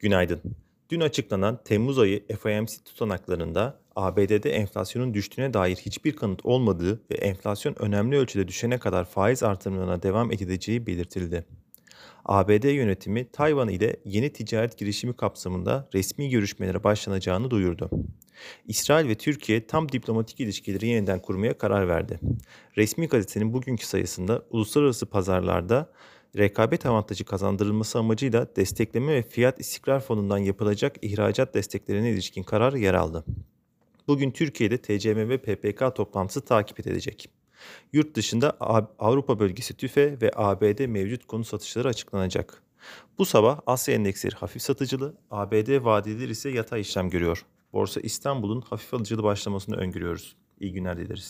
Günaydın. Dün açıklanan Temmuz ayı FOMC tutanaklarında ABD'de enflasyonun düştüğüne dair hiçbir kanıt olmadığı ve enflasyon önemli ölçüde düşene kadar faiz artırımlarına devam edileceği belirtildi. ABD yönetimi Tayvan ile yeni ticaret girişimi kapsamında resmi görüşmelere başlanacağını duyurdu. İsrail ve Türkiye tam diplomatik ilişkileri yeniden kurmaya karar verdi. Resmi gazetenin bugünkü sayısında uluslararası pazarlarda rekabet avantajı kazandırılması amacıyla destekleme ve fiyat istikrar fonundan yapılacak ihracat desteklerine ilişkin karar yer aldı. Bugün Türkiye'de TCM ve PPK toplantısı takip edilecek. Yurt dışında Avrupa bölgesi TÜFE ve ABD mevcut konu satışları açıklanacak. Bu sabah Asya endeksleri hafif satıcılı, ABD vadeleri ise yatay işlem görüyor. Borsa İstanbul'un hafif alıcılı başlamasını öngörüyoruz. İyi günler dileriz.